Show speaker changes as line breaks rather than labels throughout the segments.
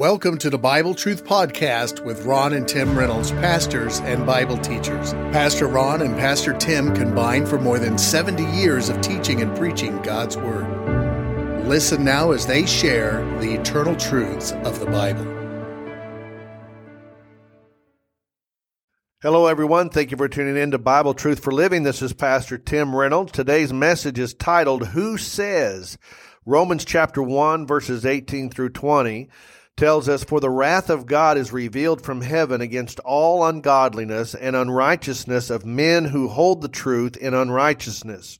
Welcome to the Bible Truth Podcast with Ron and Tim Reynolds, pastors and Bible teachers. Pastor Ron and Pastor Tim combined for more than 70 years of teaching and preaching God's Word. Listen now as they share the eternal truths of the Bible.
Hello, everyone. Thank you for tuning in to Bible Truth for Living. This is Pastor Tim Reynolds. Today's message is titled, Who Says? Romans chapter 1, verses 18 through 20 tells us, For the wrath of God is revealed from heaven against all ungodliness and unrighteousness of men who hold the truth in unrighteousness.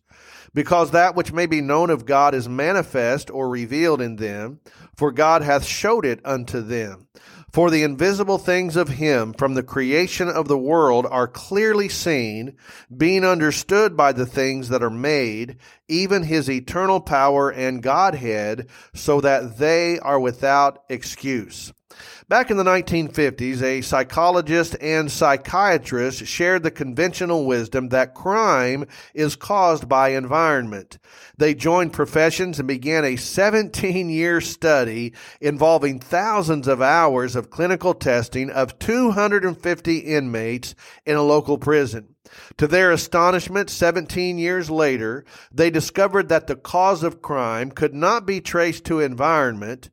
Because that which may be known of God is manifest or revealed in them, for God hath showed it unto them. For the invisible things of him from the creation of the world are clearly seen, being understood by the things that are made, even his eternal power and Godhead, so that they are without excuse. Back in the 1950s, a psychologist and psychiatrist shared the conventional wisdom that crime is caused by environment. They joined professions and began a 17 year study involving thousands of hours of clinical testing of 250 inmates in a local prison. To their astonishment, 17 years later, they discovered that the cause of crime could not be traced to environment,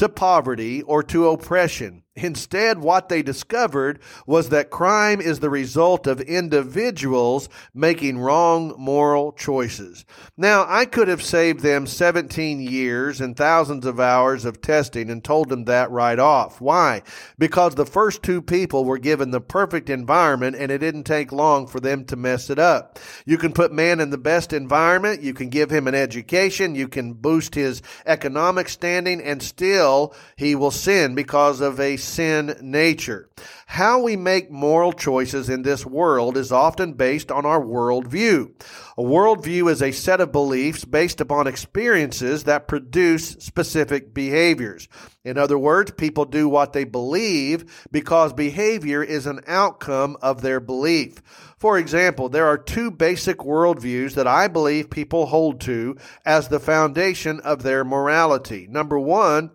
to poverty, or to oppression. Instead, what they discovered was that crime is the result of individuals making wrong moral choices. Now, I could have saved them 17 years and thousands of hours of testing and told them that right off. Why? Because the first two people were given the perfect environment and it didn't take long for them to mess it up. You can put man in the best environment, you can give him an education, you can boost his economic standing, and still he will sin because of a sin nature. How we make moral choices in this world is often based on our worldview. A worldview is a set of beliefs based upon experiences that produce specific behaviors. In other words, people do what they believe because behavior is an outcome of their belief. For example, there are two basic worldviews that I believe people hold to as the foundation of their morality. Number one,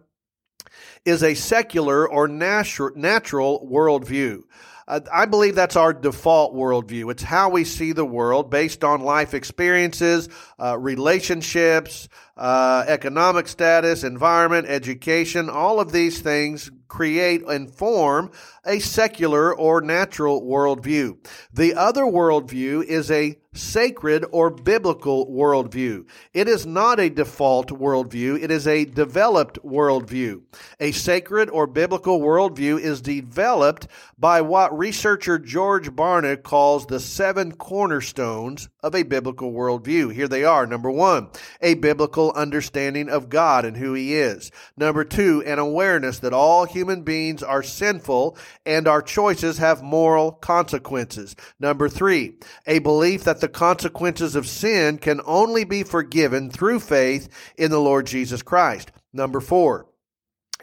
is a secular or natural, natural worldview. Uh, I believe that's our default worldview. It's how we see the world based on life experiences, uh, relationships, uh, economic status, environment, education. All of these things create and form a secular or natural worldview. The other worldview is a sacred or biblical worldview. It is not a default worldview, it is a developed worldview. A sacred or biblical worldview is developed by what researcher George Barna calls the seven cornerstones of a biblical worldview. Here they are. Number one, a biblical understanding of God and who He is. Number two, an awareness that all human beings are sinful and our choices have moral consequences. Number three, a belief that the consequences of sin can only be forgiven through faith in the Lord Jesus Christ. Number four,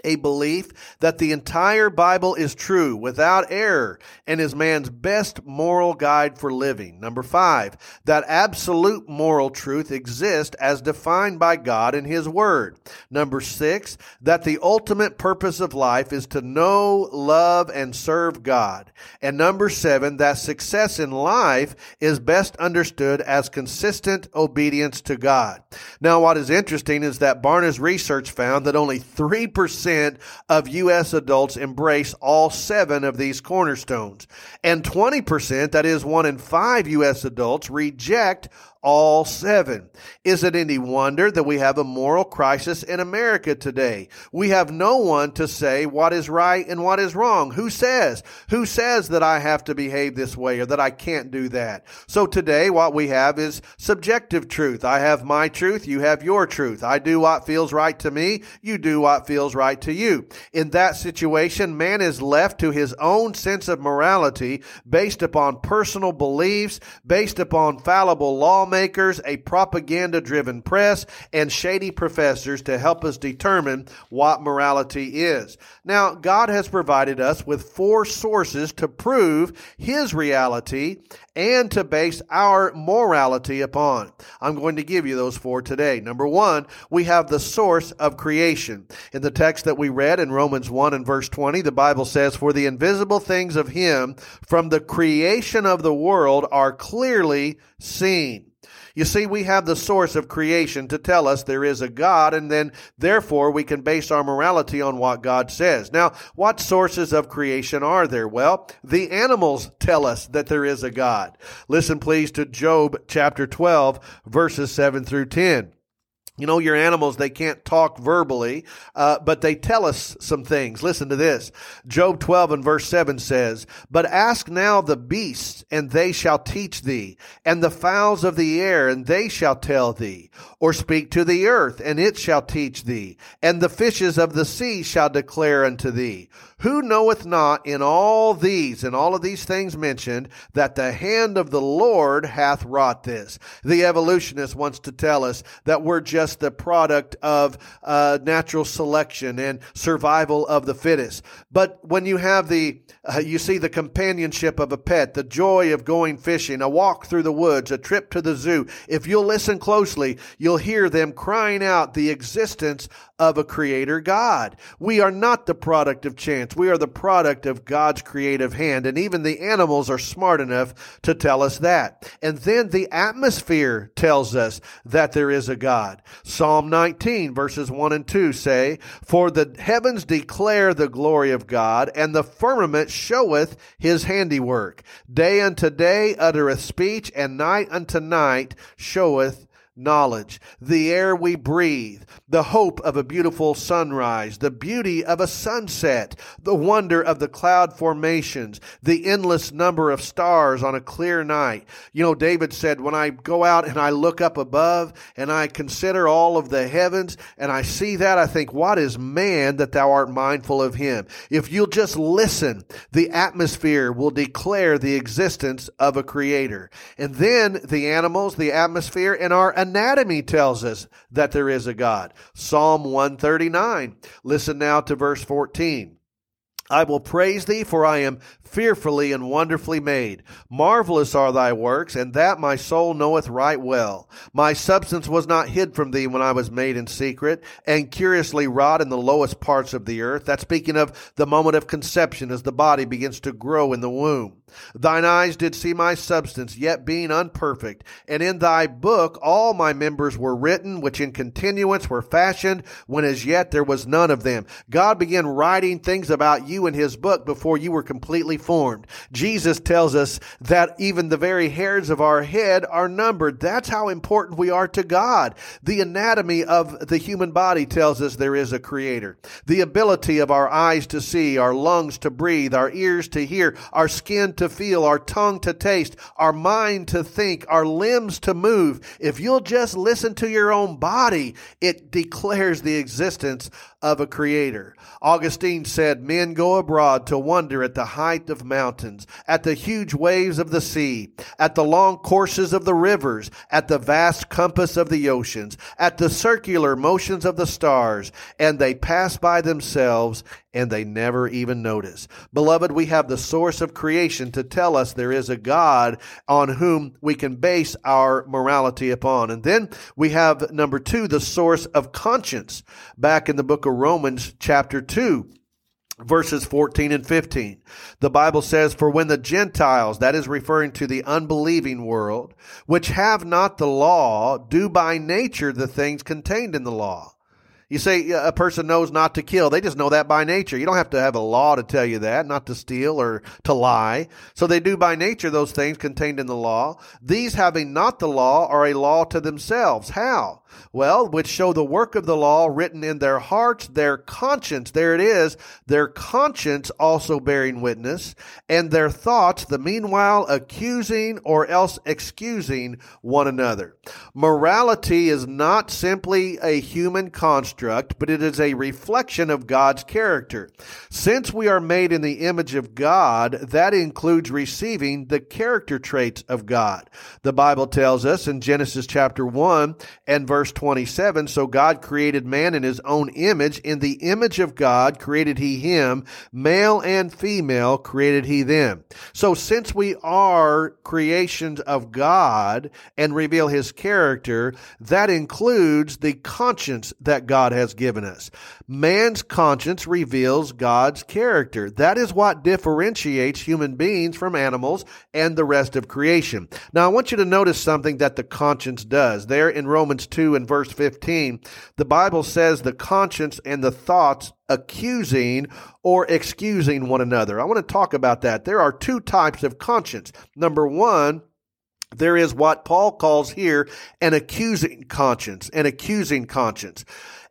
a belief that the entire Bible is true without error and is man's best moral guide for living. Number five, that absolute moral truth exists as defined by God in His Word. Number six, that the ultimate purpose of life is to know, love, and serve God. And number seven, that success in life is best understood as consistent obedience to God. Now, what is interesting is that Barna's research found that only 3% percent of U.S. adults embrace all seven of these cornerstones. And 20%, that is one in five U.S. adults, reject all seven. Is it any wonder that we have a moral crisis in America today? We have no one to say what is right and what is wrong. Who says? Who says that I have to behave this way or that I can't do that? So today what we have is subjective truth. I have my truth. You have your truth. I do what feels right to me. You do what feels right to you. In that situation, man is left to his own sense of morality based upon personal beliefs, based upon fallible law lawmakers, a propaganda driven press, and shady professors to help us determine what morality is. Now, God has provided us with four sources to prove His reality and to base our morality upon. I'm going to give you those four today. Number one, we have the source of creation. In the text that we read in Romans 1 and verse 20, the Bible says, For the invisible things of Him from the creation of the world are clearly seen. You see, we have the source of creation to tell us there is a God, and then therefore we can base our morality on what God says. Now, what sources of creation are there? Well, the animals tell us that there is a God. Listen, please, to Job chapter 12, verses 7 through 10. You know, your animals, they can't talk verbally, uh, but they tell us some things. Listen to this. Job 12 and verse 7 says, But ask now the beasts, and they shall teach thee, and the fowls of the air, and they shall tell thee. Or speak to the earth, and it shall teach thee, and the fishes of the sea shall declare unto thee. Who knoweth not in all these, in all of these things mentioned, that the hand of the Lord hath wrought this? The evolutionist wants to tell us that we're just the product of uh, natural selection and survival of the fittest. But when you have the, uh, you see the companionship of a pet, the joy of going fishing, a walk through the woods, a trip to the zoo, if you'll listen closely, you'll hear them crying out the existence of a creator God. We are not the product of chance. We are the product of God's creative hand. And even the animals are smart enough to tell us that. And then the atmosphere tells us that there is a God. Psalm 19 verses 1 and 2 say, For the heavens declare the glory of God, and the firmament showeth his handiwork. Day unto day uttereth speech, and night unto night showeth knowledge, the air we breathe, the hope of a beautiful sunrise, the beauty of a sunset, the wonder of the cloud formations, the endless number of stars on a clear night. You know, David said, when I go out and I look up above and I consider all of the heavens and I see that, I think, what is man that thou art mindful of him? If you'll just listen, the atmosphere will declare the existence of a creator. And then the animals, the atmosphere, and our anatomy tells us that there is a God. Psalm 139. Listen now to verse 14. I will praise thee, for I am fearfully and wonderfully made. Marvelous are thy works, and that my soul knoweth right well. My substance was not hid from thee when I was made in secret, and curiously wrought in the lowest parts of the earth. That's speaking of the moment of conception as the body begins to grow in the womb. Thine eyes did see my substance, yet being unperfect. And in thy book all my members were written, which in continuance were fashioned, when as yet there was none of them. God began writing things about you in his book before you were completely formed. Jesus tells us that even the very hairs of our head are numbered. That's how important we are to God. The anatomy of the human body tells us there is a creator. The ability of our eyes to see, our lungs to breathe, our ears to hear, our skin to to feel, our tongue to taste, our mind to think, our limbs to move. If you'll just listen to your own body, it declares the existence of a creator. Augustine said, Men go abroad to wonder at the height of mountains, at the huge waves of the sea, at the long courses of the rivers, at the vast compass of the oceans, at the circular motions of the stars, and they pass by themselves and they never even notice. Beloved, we have the source of creation to tell us there is a God on whom we can base our morality upon. And then we have number two, the source of conscience. Back in the book of Romans chapter 2 verses 14 and 15. The Bible says, For when the Gentiles, that is referring to the unbelieving world, which have not the law, do by nature the things contained in the law. You say a person knows not to kill. They just know that by nature. You don't have to have a law to tell you that, not to steal or to lie. So they do by nature those things contained in the law. These having not the law are a law to themselves. How? Well, which show the work of the law written in their hearts, their conscience. There it is. Their conscience also bearing witness, and their thoughts, the meanwhile accusing or else excusing one another. Morality is not simply a human construct construct, but it is a reflection of God's character. Since we are made in the image of God, that includes receiving the character traits of God. The Bible tells us in Genesis chapter 1 and verse 27, so God created man in his own image. In the image of God created he him, male and female created he them. So since we are creations of God and reveal his character, that includes the conscience that God has given us. Man's conscience reveals God's character. That is what differentiates human beings from animals and the rest of creation. Now, I want you to notice something that the conscience does. There in Romans 2 and verse 15, the Bible says the conscience and the thoughts accusing or excusing one another. I want to talk about that. There are two types of conscience. Number one, there is what Paul calls here an accusing conscience, an accusing conscience.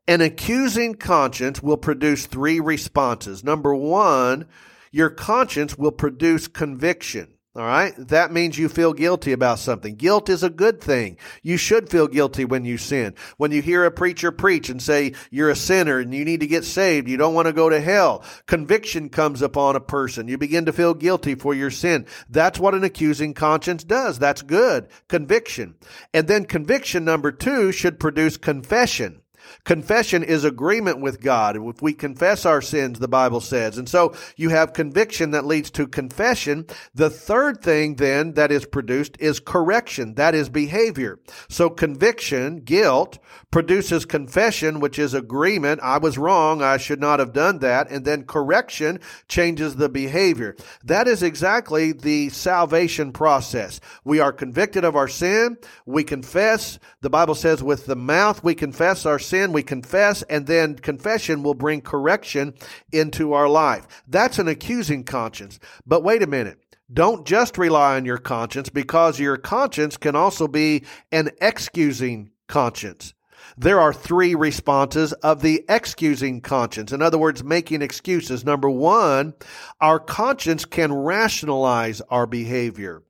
An accusing conscience will produce three responses. Number one, your conscience will produce conviction. All right. That means you feel guilty about something. Guilt is a good thing. You should feel guilty when you sin. When you hear a preacher preach and say you're a sinner and you need to get saved, you don't want to go to hell. Conviction comes upon a person. You begin to feel guilty for your sin. That's what an accusing conscience does. That's good. Conviction. And then conviction number two should produce confession. Confession is agreement with God. If we confess our sins, the Bible says. And so you have conviction that leads to confession. The third thing then that is produced is correction. That is behavior. So conviction, guilt, produces confession, which is agreement. I was wrong. I should not have done that. And then correction changes the behavior. That is exactly the salvation process. We are convicted of our sin. We confess. The Bible says with the mouth we confess our sin, we confess, and then confession will bring correction into our life. That's an accusing conscience. But wait a minute. Don't just rely on your conscience because your conscience can also be an excusing conscience. There are three responses of the excusing conscience. In other words, making excuses. Number one, our conscience can rationalize our behavior.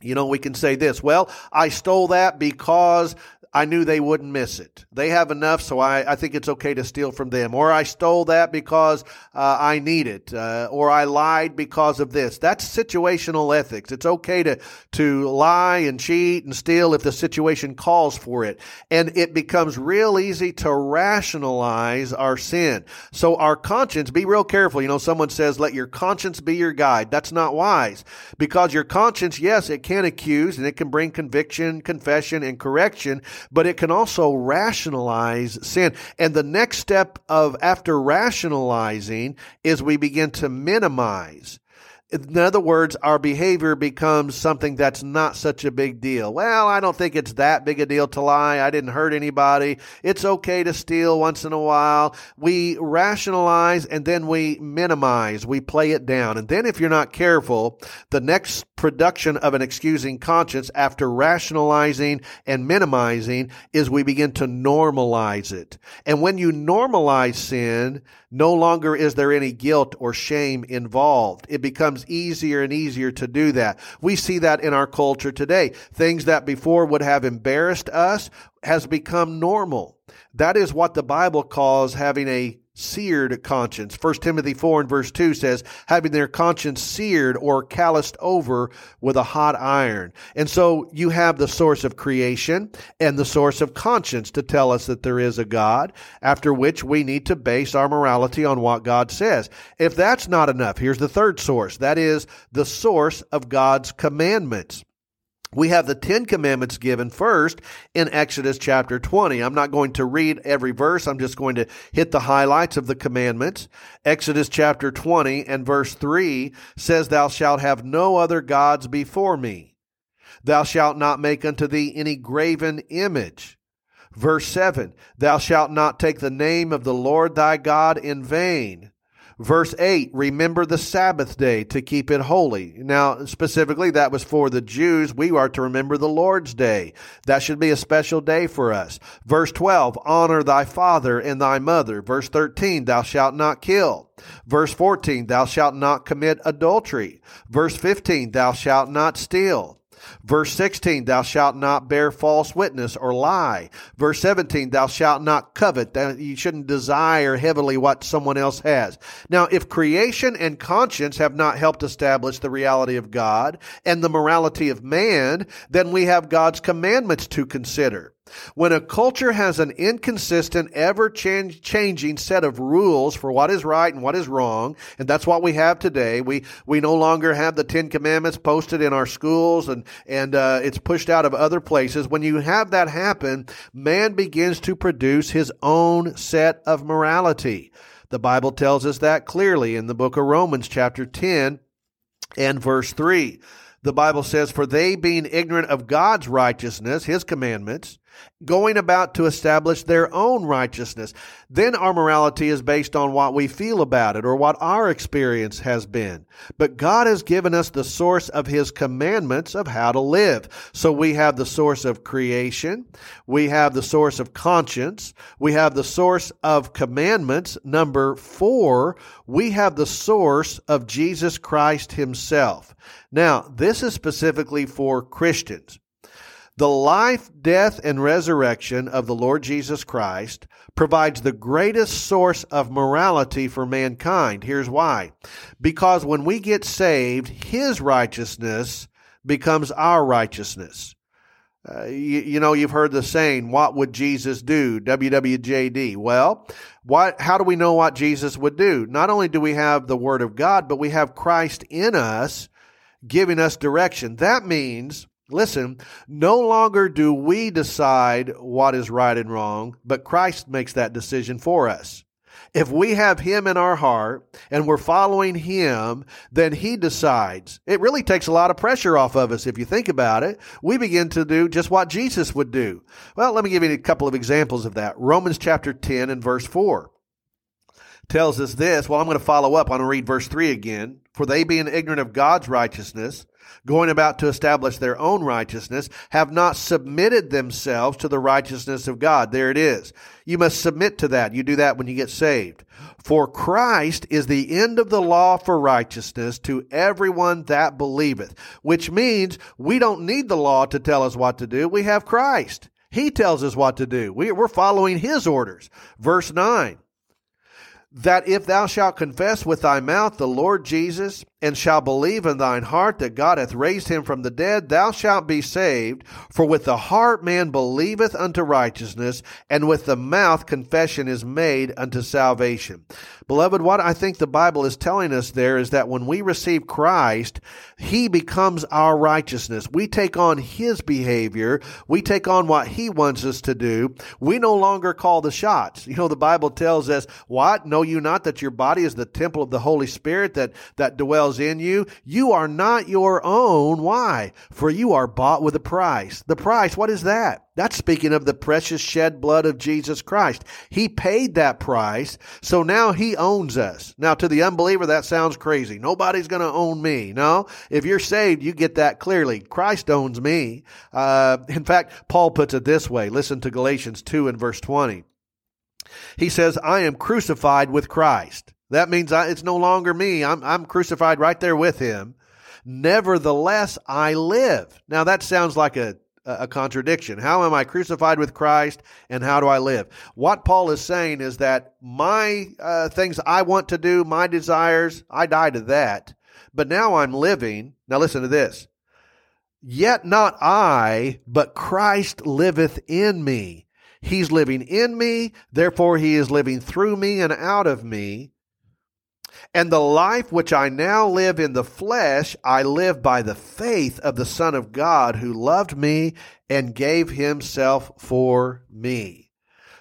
You know, we can say this, well, I stole that because I knew they wouldn't miss it. They have enough, so I, I think it's okay to steal from them. Or I stole that because uh, I need it. Uh, or I lied because of this. That's situational ethics. It's okay to, to lie and cheat and steal if the situation calls for it. And it becomes real easy to rationalize our sin. So our conscience, be real careful. You know, someone says, let your conscience be your guide. That's not wise. Because your conscience, yes, it can accuse and it can bring conviction, confession, and correction but it can also rationalize sin. And the next step of after rationalizing is we begin to minimize. In other words, our behavior becomes something that's not such a big deal. Well, I don't think it's that big a deal to lie. I didn't hurt anybody. It's okay to steal once in a while. We rationalize and then we minimize. We play it down. And then if you're not careful, the next production of an excusing conscience after rationalizing and minimizing is we begin to normalize it. And when you normalize sin, no longer is there any guilt or shame involved. It easier and easier to do that. We see that in our culture today. Things that before would have embarrassed us has become normal. That is what the Bible calls having a seared conscience. 1 Timothy 4 and verse 2 says, having their conscience seared or calloused over with a hot iron. And so you have the source of creation and the source of conscience to tell us that there is a God, after which we need to base our morality on what God says. If that's not enough, here's the third source. That is the source of God's commandments. We have the Ten Commandments given first in Exodus chapter 20. I'm not going to read every verse. I'm just going to hit the highlights of the commandments. Exodus chapter 20 and verse 3 says, Thou shalt have no other gods before me. Thou shalt not make unto thee any graven image. Verse 7 Thou shalt not take the name of the Lord thy God in vain. Verse 8, remember the Sabbath day to keep it holy. Now, specifically, that was for the Jews. We are to remember the Lord's day. That should be a special day for us. Verse 12, honor thy father and thy mother. Verse 13, thou shalt not kill. Verse 14, thou shalt not commit adultery. Verse 15, thou shalt not steal. Verse 16, thou shalt not bear false witness or lie. Verse 17, thou shalt not covet. You shouldn't desire heavily what someone else has. Now, if creation and conscience have not helped establish the reality of God and the morality of man, then we have God's commandments to consider. When a culture has an inconsistent, ever changing set of rules for what is right and what is wrong, and that's what we have today, we, we no longer have the Ten Commandments posted in our schools and, and uh, it's pushed out of other places. When you have that happen, man begins to produce his own set of morality. The Bible tells us that clearly in the book of Romans, chapter 10 and verse 3. The Bible says, For they being ignorant of God's righteousness, his commandments, going about to establish their own righteousness. Then our morality is based on what we feel about it or what our experience has been. But God has given us the source of His commandments of how to live. So we have the source of creation. We have the source of conscience. We have the source of commandments. Number four, we have the source of Jesus Christ Himself. Now, this is specifically for Christians. The life, death, and resurrection of the Lord Jesus Christ provides the greatest source of morality for mankind. Here's why. Because when we get saved, His righteousness becomes our righteousness. Uh, you, you, know, you've heard the saying, what would Jesus do? WWJD. Well, what, how do we know what Jesus would do? Not only do we have the Word of God, but we have Christ in us giving us direction. That means Listen, no longer do we decide what is right and wrong, but Christ makes that decision for us. If we have Him in our heart and we're following Him, then He decides. It really takes a lot of pressure off of us if you think about it. We begin to do just what Jesus would do. Well, let me give you a couple of examples of that. Romans chapter 10 and verse 4 tells us this. Well, I'm going to follow up. I'm going to read verse 3 again. For they being ignorant of God's righteousness, going about to establish their own righteousness, have not submitted themselves to the righteousness of God. There it is. You must submit to that. You do that when you get saved. For Christ is the end of the law for righteousness to everyone that believeth, which means we don't need the law to tell us what to do. We have Christ. He tells us what to do. We're following His orders. Verse 9 that if thou shalt confess with thy mouth the Lord Jesus, and shall believe in thine heart that God hath raised him from the dead, thou shalt be saved. For with the heart man believeth unto righteousness, and with the mouth confession is made unto salvation. Beloved, what I think the Bible is telling us there is that when we receive Christ, He becomes our righteousness. We take on His behavior. We take on what He wants us to do. We no longer call the shots. You know, the Bible tells us, what? Know you not that your body is the temple of the Holy Spirit that, that dwells in you? You are not your own. Why? For you are bought with a price. The price, what is that? That's speaking of the precious shed blood of Jesus Christ. He paid that price, so now He owns us. Now, to the unbeliever, that sounds crazy. Nobody's going to own me. No, if you're saved, you get that clearly. Christ owns me. Uh, in fact, Paul puts it this way. Listen to Galatians 2 and verse 20. He says, I am crucified with Christ. That means I, it's no longer me. I'm, I'm crucified right there with Him. Nevertheless, I live. Now, that sounds like a a contradiction. How am I crucified with Christ and how do I live? What Paul is saying is that my uh, things I want to do, my desires, I die to that. But now I'm living. Now listen to this. Yet not I, but Christ liveth in me. He's living in me, therefore he is living through me and out of me. And the life which I now live in the flesh, I live by the faith of the Son of God who loved me and gave himself for me.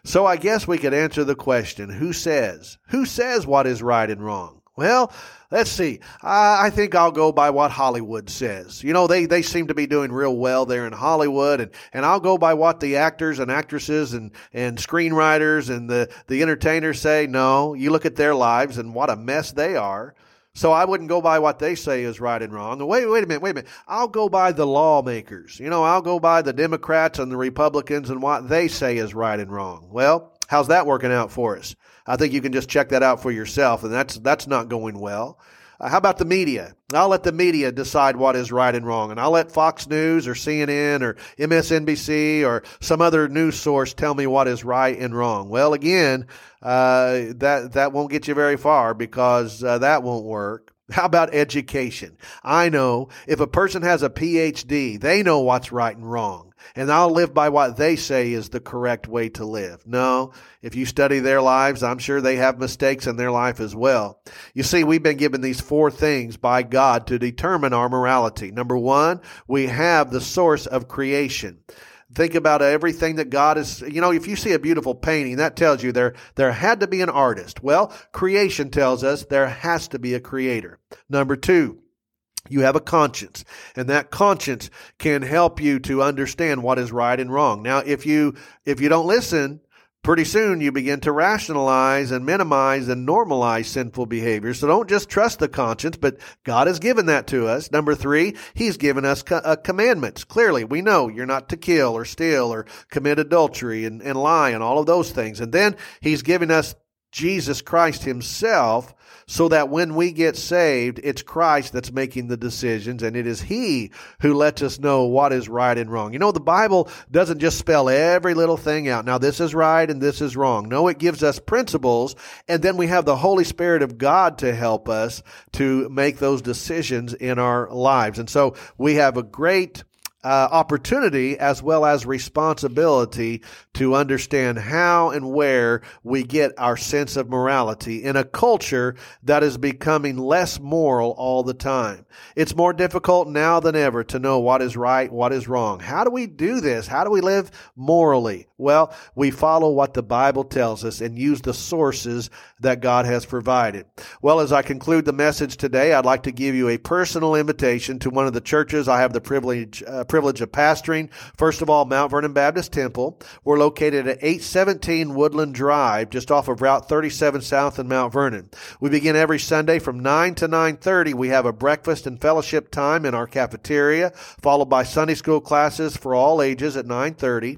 So I guess we could answer the question, who says? Who says what is right and wrong? Well, let's see. I, I, think I'll go by what Hollywood says. You know, they, they seem to be doing real well there in Hollywood, and, and I'll go by what the actors and actresses and, and screenwriters and the, the entertainers say. No, you look at their lives and what a mess they are. So I wouldn't go by what they say is right and wrong. Wait, wait a minute, wait a minute. I'll go by the lawmakers. You know, I'll go by the Democrats and the Republicans and what they say is right and wrong. Well, how's that working out for us? I think you can just check that out for yourself, and that's that's not going well. Uh, how about the media? I'll let the media decide what is right and wrong, and I'll let Fox News or CNN or MSNBC or some other news source tell me what is right and wrong. Well, again, uh, that that won't get you very far because uh, that won't work. How about education? I know if a person has a PhD, they know what's right and wrong and I'll live by what they say is the correct way to live. No, if you study their lives, I'm sure they have mistakes in their life as well. You see, we've been given these four things by God to determine our morality. Number one, we have the source of creation. Think about everything that God is, you know, if you see a beautiful painting, that tells you there, there had to be an artist. Well, creation tells us there has to be a creator. Number two, you have a conscience, and that conscience can help you to understand what is right and wrong. Now, if you if you don't listen, pretty soon you begin to rationalize and minimize and normalize sinful behavior. So don't just trust the conscience, but God has given that to us. Number three, He's given us uh, commandments. Clearly, we know you're not to kill or steal or commit adultery and, and lie and all of those things. And then He's given us Jesus Christ Himself so that when we get saved, it's Christ that's making the decisions and it is He who lets us know what is right and wrong. You know, the Bible doesn't just spell every little thing out. Now, this is right and this is wrong. No, it gives us principles and then we have the Holy Spirit of God to help us to make those decisions in our lives. And so we have a great uh, opportunity as well as responsibility to understand how and where we get our sense of morality in a culture that is becoming less moral all the time. It's more difficult now than ever to know what is right, what is wrong. How do we do this? How do we live morally? Well, we follow what the Bible tells us and use the sources that God has provided. Well, as I conclude the message today, I'd like to give you a personal invitation to one of the churches I have the privilege uh, privilege of pastoring. First of all, Mount Vernon Baptist Temple. We're located at 817 Woodland Drive, just off of Route 37 South in Mount Vernon. We begin every Sunday from 9 to 9.30. We have a breakfast and fellowship time in our cafeteria, followed by Sunday school classes for all ages at 9.30.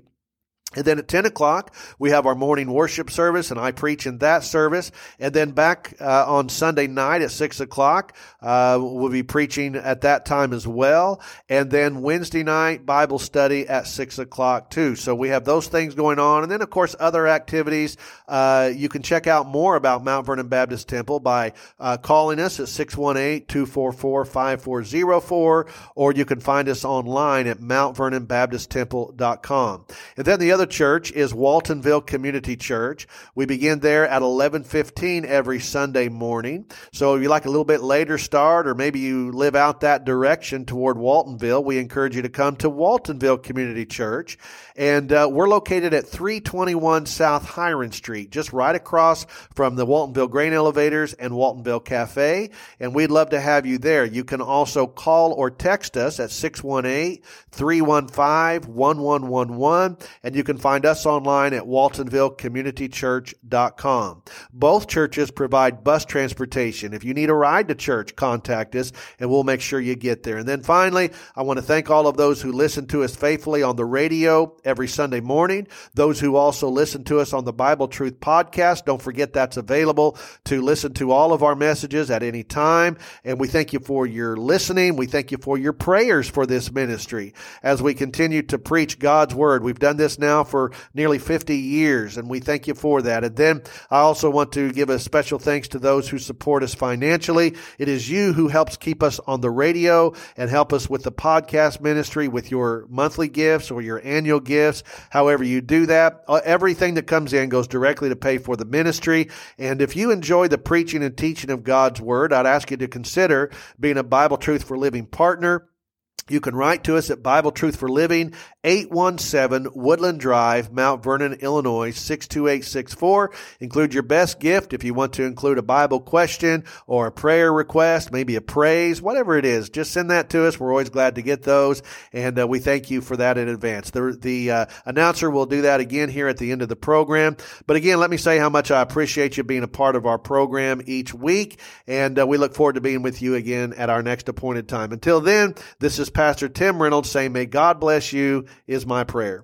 And then at 10 o'clock, we have our morning worship service, and I preach in that service. And then back uh, on Sunday night at 6 o'clock, uh, we'll be preaching at that time as well. And then Wednesday night, Bible study at 6 o'clock too. So we have those things going on. And then, of course, other activities. Uh, you can check out more about Mount Vernon Baptist Temple by uh, calling us at 618 244 5404, or you can find us online at mountvernonbaptisttemple.com. And then the other church is Waltonville Community Church. We begin there at 11:15 every Sunday morning. So if you like a little bit later start or maybe you live out that direction toward Waltonville, we encourage you to come to Waltonville Community Church. And uh, we're located at 321 South Hiron Street, just right across from the Waltonville Grain Elevators and Waltonville Cafe. And we'd love to have you there. You can also call or text us at 618 315 1111. And you can find us online at waltonvillecommunitychurch.com. Both churches provide bus transportation. If you need a ride to church, contact us and we'll make sure you get there. And then finally, I want to thank all of those who listen to us faithfully on the radio every Sunday morning, those who also listen to us on the Bible Truth podcast. Don't forget that's available to listen to all of our messages at any time. And we thank you for your listening. We thank you for your prayers for this ministry as we continue to preach God's word. We've done this now for nearly 50 years, and we thank you for that. And then I also want to give a special thanks to those who support us financially. It is you who helps keep us on the radio and help us with the podcast ministry with your monthly gifts or your annual gifts. However you do that, uh, everything that comes in goes directly to pay for the ministry. And if you enjoy the preaching and teaching of God's word, I'd ask you to consider being a Bible Truth for Living partner. You can write to us at Bible Truth for Living, 817 Woodland Drive, Mount Vernon, Illinois, 62864. Include your best gift if you want to include a Bible question or a prayer request, maybe a praise, whatever it is. Just send that to us. We're always glad to get those, and uh, we thank you for that in advance. The, the uh, announcer will do that again here at the end of the program. But again, let me say how much I appreciate you being a part of our program each week, and uh, we look forward to being with you again at our next appointed time. Until then, this is Pastor Tim Reynolds saying, May God bless you, is my prayer.